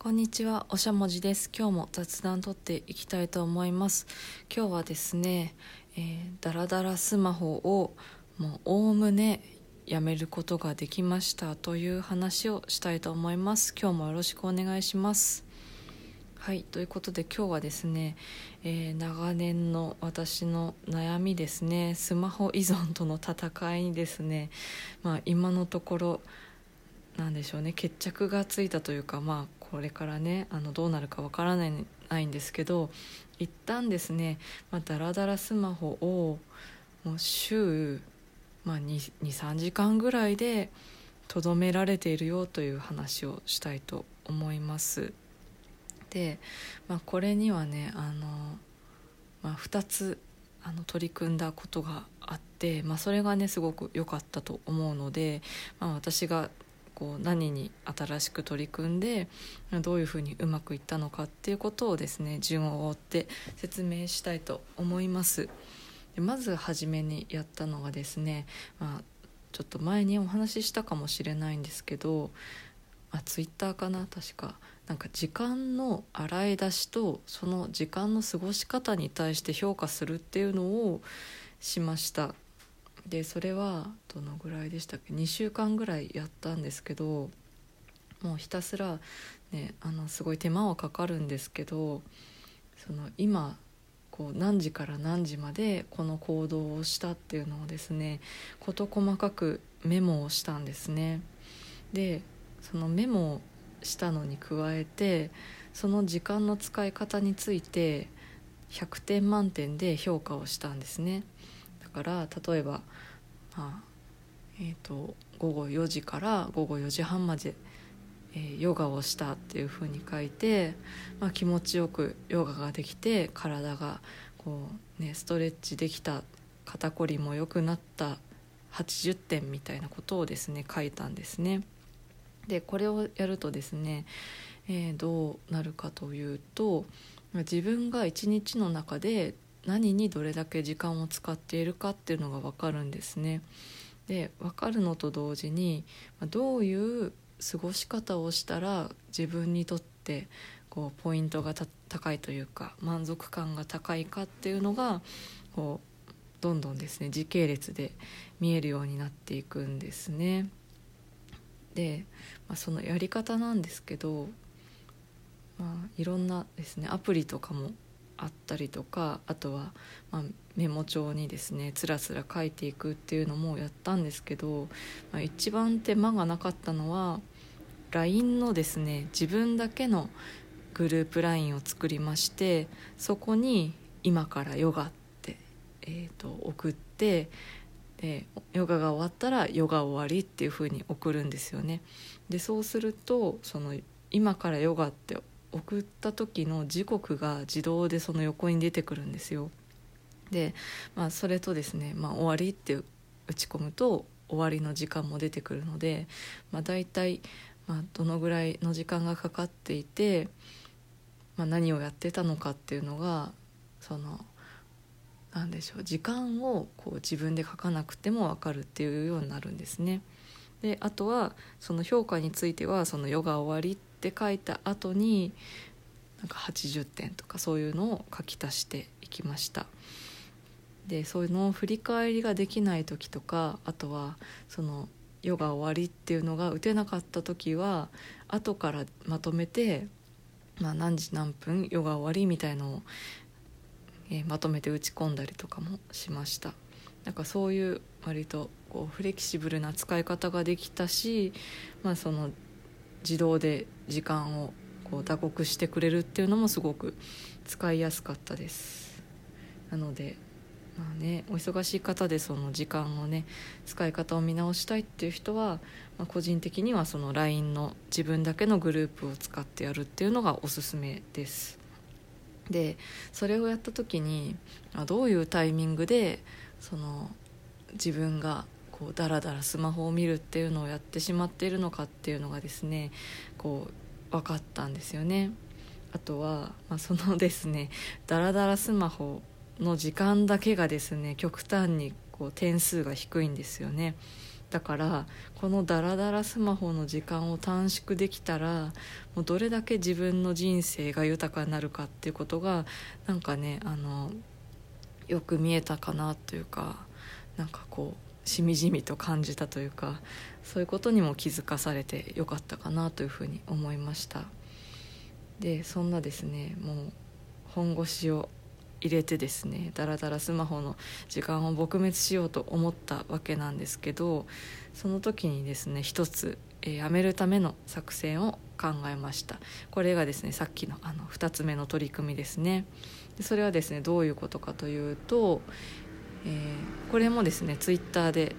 こんにちは、おしゃもじです。今日も雑談とっていきたいと思います。今日はですね、えー、ダラダラスマホをもうおおむねやめることができましたという話をしたいと思います。今日もよろしくお願いします。はい、ということで今日はですね、えー長年の私の悩みですね、スマホ依存との戦いにですね、まあ今のところなんでしょうね決着がついたというかまあこれからねあのどうなるかわからないないんですけど一旦ですね、まあ、ダラダラスマホをもう週、まあ、23時間ぐらいでとどめられているよという話をしたいと思います。で、まあ、これにはねあの、まあ、2つあの取り組んだことがあって、まあ、それがねすごく良かったと思うので、まあ、私がこう何に新しく取り組んでどういうふうにうまくいったのかっていうことをですね順を追って説明したいと思います。でまず初めにやったのがですね、まあ、ちょっと前にお話ししたかもしれないんですけどあツイッターかな確かなんか時間の洗い出しとその時間の過ごし方に対して評価するっていうのをしましたでそれはどのぐらいでしたっけ？2週間ぐらいやったんですけどもうひたすらねあのすごい手間はかかるんですけどその今こう何時から何時までこの行動をしたっていうのをですね事細かくメモをしたんですね。でそのメモをしたのに加えてその時間の使い方について100点満点で評価をしたんですね。から例えば、まあえー、と午後4時から午後4時半まで、えーヨガをしたっていうふうに書いて、まあ、気持ちよくヨガができて体がこう、ね、ストレッチできた肩こりも良くなった80点みたいなことをですね書いたんですね。でこれをやるとですね、えーどうなるかというと自分が一日の中で何にどれだけ時間を使っているかっていうのが分かるんですね。で分かるのと同時にどういう過ごし方をしたら自分にとってこうポイントが高いというか満足感が高いかっていうのがこうどんどんですね時系列で見えるようになっていくんですね。で、まあ、そのやり方なんですけど、まあ、いろんなですねアプリとかもあったりとかあとは、まあ、メモ帳にですねつらつら書いていくっていうのもやったんですけど、まあ、一番手間がなかったのは LINE のですね自分だけのグループ LINE を作りましてそこに「今からヨガ」って、えー、と送ってでヨガが終わったらヨガ終わりっていう風に送るんですよね。でそうするとその今からヨガって送った時の時刻が自動でその横に出てくるんですよ。で、まあ、それとですね、まあ、終わりって打ち込むと終わりの時間も出てくるので、まあ、大体、まあ、どのぐらいの時間がかかっていて、まあ、何をやってたのかっていうのがそのなんでしょう時間をこう自分で書かなくても分かるっていうようになるんですね。であとはその評価についてはそのヨガ終わりって書いた後になんか80点とかそういうのを書き足していきました。でそういうのを振り返りができない時とかあとはそのヨガ終わりっていうのが打てなかった時は後からまとめて、まあ、何時何分ヨガ終わりみたいのをえーまとめて打ち込んだりとかもしましたなんかそういう割とこうフレキシブルな使い方ができたし、まあ、その自動で時間をこう打刻してくれるっていうのもすごく使いやすかったです。なのでまあねお忙しい方でその時間をね使い方を見直したいっていう人は、まあ、個人的にはその LINE の自分だけのグループを使ってやるっていうのがおすすめです。でそれをやった時にどういうタイミングでその自分がこうダラダラスマホを見るっていうのをやってしまっているのかっていうのがですねこう分かったんですよね。あとは、まあ、そのですねダラダラスマホの時間だけがですね極端にこう点数が低いんですよね。だからこのダラダラスマホの時間を短縮できたらもうどれだけ自分の人生が豊かになるかっていうことがなんかねあのよく見えたかなというかなんかこうしみじみと感じたというかそういうことにも気づかされてよかったかなというふうに思いました。でそんなですねもう本腰を入れてですねだらだらスマホの時間を撲滅しようと思ったわけなんですけどその時にですね一つ、えー、やめるための作戦を考えました。これがですねさっきのあの2つ目の取り組みですね。でそれはですねどういうことかというと、えー、これもですねツイッターで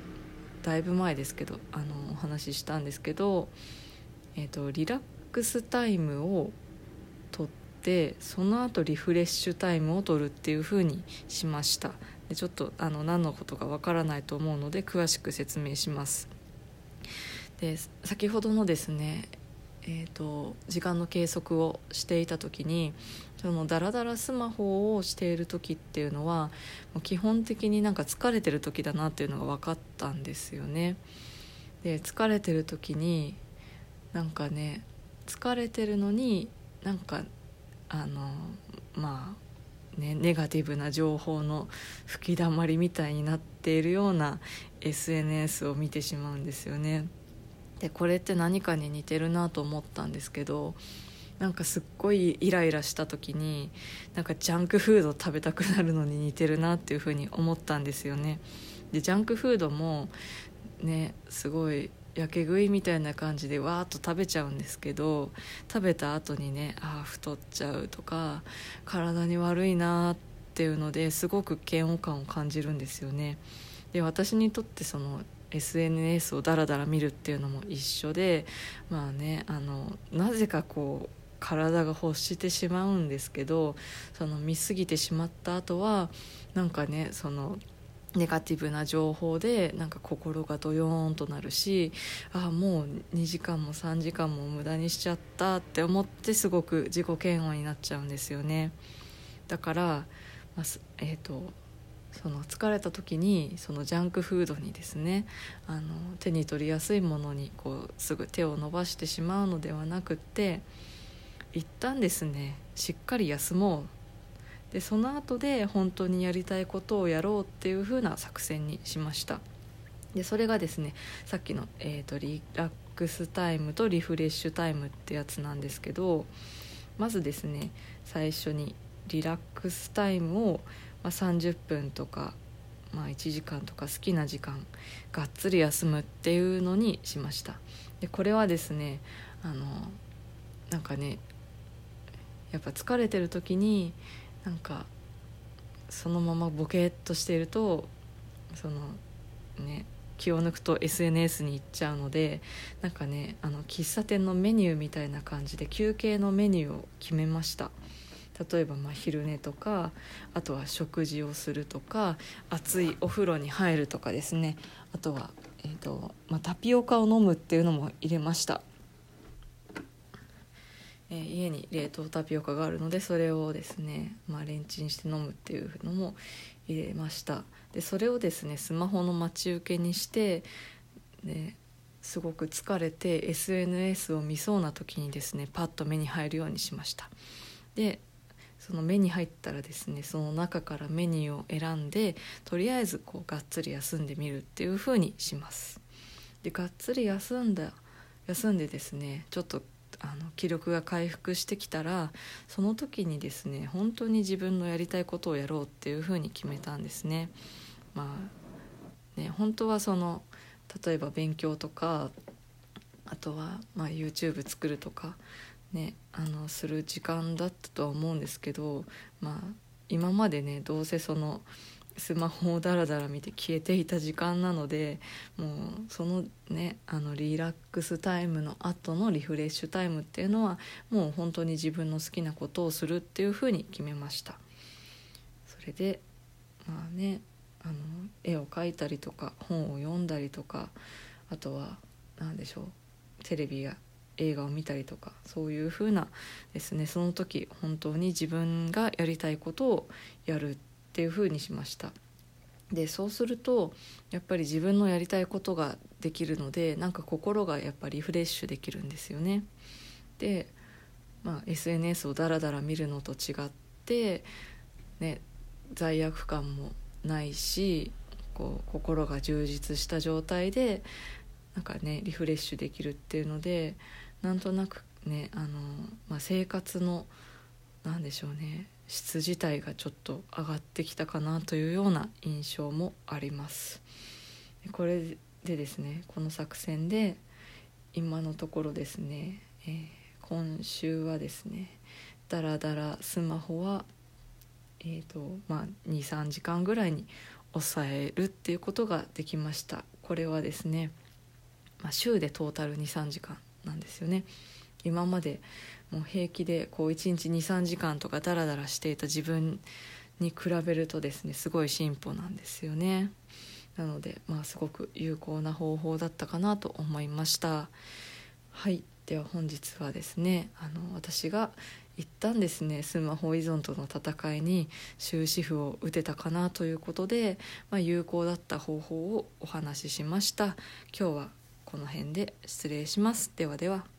だいぶ前ですけどあのお話ししたんですけど、えーと、リラックスタイムをとってその後リフレッシュタイムを取るっていうふうにしました。でちょっとあの何のことかわからないと思うので詳しく説明します。で先ほどのですねえーと、時間の計測をしていた時にそのダラダラスマホをしている時っていうのはもう基本的になんか疲れてる時だなっていうのが分かったんですよね。で疲れてる時になんかね疲れてるのになんかあのまあねネガティブな情報の吹きだまりみたいになっているような SNS を見てしまうんですよね。でこれって何かに似てるなと思ったんですけどなんかすっごいイライラした時になんかジャンクフード食べたくなるのに似てるなっていうふうに思ったんですよね。でジャンクフードもねすごいやけ食いみたいな感じでわーっと食べちゃうんですけど食べた後にねああ太っちゃうとか体に悪いなっていうのですごく嫌悪感を感じるんですよね。で私にとってその SNS をダラダラ見るっていうのも一緒でまあねあのなぜかこう体が欲してしまうんですけどその見過ぎてしまった後はなんかねそのネガティブな情報でなんか心がドヨーンとなるしああもう2時間も3時間も無駄にしちゃったって思ってすごく自己嫌悪になっちゃうんですよね。だから、まあ、えっ、ー、とその疲れた時にそのジャンクフードにですねあの手に取りやすいものにこうすぐ手を伸ばしてしまうのではなくって一旦ですねしっかり休もう。でその後で本当にやりたいことをやろうっていう風な作戦にしました。でそれがですねさっきの、えーと、リラックスタイムとリフレッシュタイムってやつなんですけどまずですね最初にリラックスタイムをまあ、30分とか、まあ、1時間とか好きな時間がっつり休むっていうのにしました。でこれはですねあのなんかねやっぱ疲れてる時になんかそのままボケっとしているとそのね気を抜くと SNS に行っちゃうのでなんかねあの喫茶店のメニューみたいな感じで休憩のメニューを決めました。例えばま昼寝とかあとは食事をするとか熱いお風呂に入るとかですね。あとは、えーとまあ、タピオカを飲むっていうのも入れました、えー、家に冷凍タピオカがあるのでそれをですね、まあ、レンチンして飲むっていうのも入れました。でそれをですねスマホの待ち受けにしてですごく疲れて SNS を見そうな時にですねパッと目に入るようにしました。でその目に入ったらですねその中からメニューを選んでとりあえずこうがっつり休んでみるっていう風にします。でがっつり休んだ休んでですねちょっとあの気力が回復してきたらその時にですね本当に自分のやりたいことをやろうっていう風に決めたんですね。まあね本当はその例えば勉強とかあとはまあ YouTube 作るとかねあのする時間だったとは思うんですけどまあ今までねどうせそのスマホをダラダラ見て消えていた時間なのでもうそのねあのリラックスタイムの後のリフレッシュタイムっていうのはもう本当に自分の好きなことをするっていうふうに決めました。それでまあねあの絵を描いたりとか本を読んだりとかあとは何でしょうテレビや映画を見たりとかそういう風なですねその時本当に自分がやりたいことをやるっていう風にしましたでそうするとやっぱり自分のやりたいことができるのでなんか心がやっぱりリフレッシュできるんですよね。で、まあ、SNS をダラダラ見るのと違って、ね、罪悪感もないしこう心が充実した状態でなんかねリフレッシュできるっていうのでなんとなくねあの、まあ、生活の何でしょうね質自体がちょっと上がってきたかなというような印象もあります。これでですねこの作戦で今のところですね、えー、今週はですねだらだらスマホはえーとまあ、23時間ぐらいに抑えるっていうことができました。これはですね、まあ、週でトータル23時間。なんですよね。今までもう平気でこう1日23時間とかダラダラしていた自分に比べるとですねすごい進歩なんですよね。なのでまあすごく有効な方法だったかなと思いました。はい。では本日はですねあの私が一旦ですねスマホ依存との戦いに終止符を打てたかなということで、まあ、有効だった方法をお話ししました。今日はこの辺で失礼します。ではでは。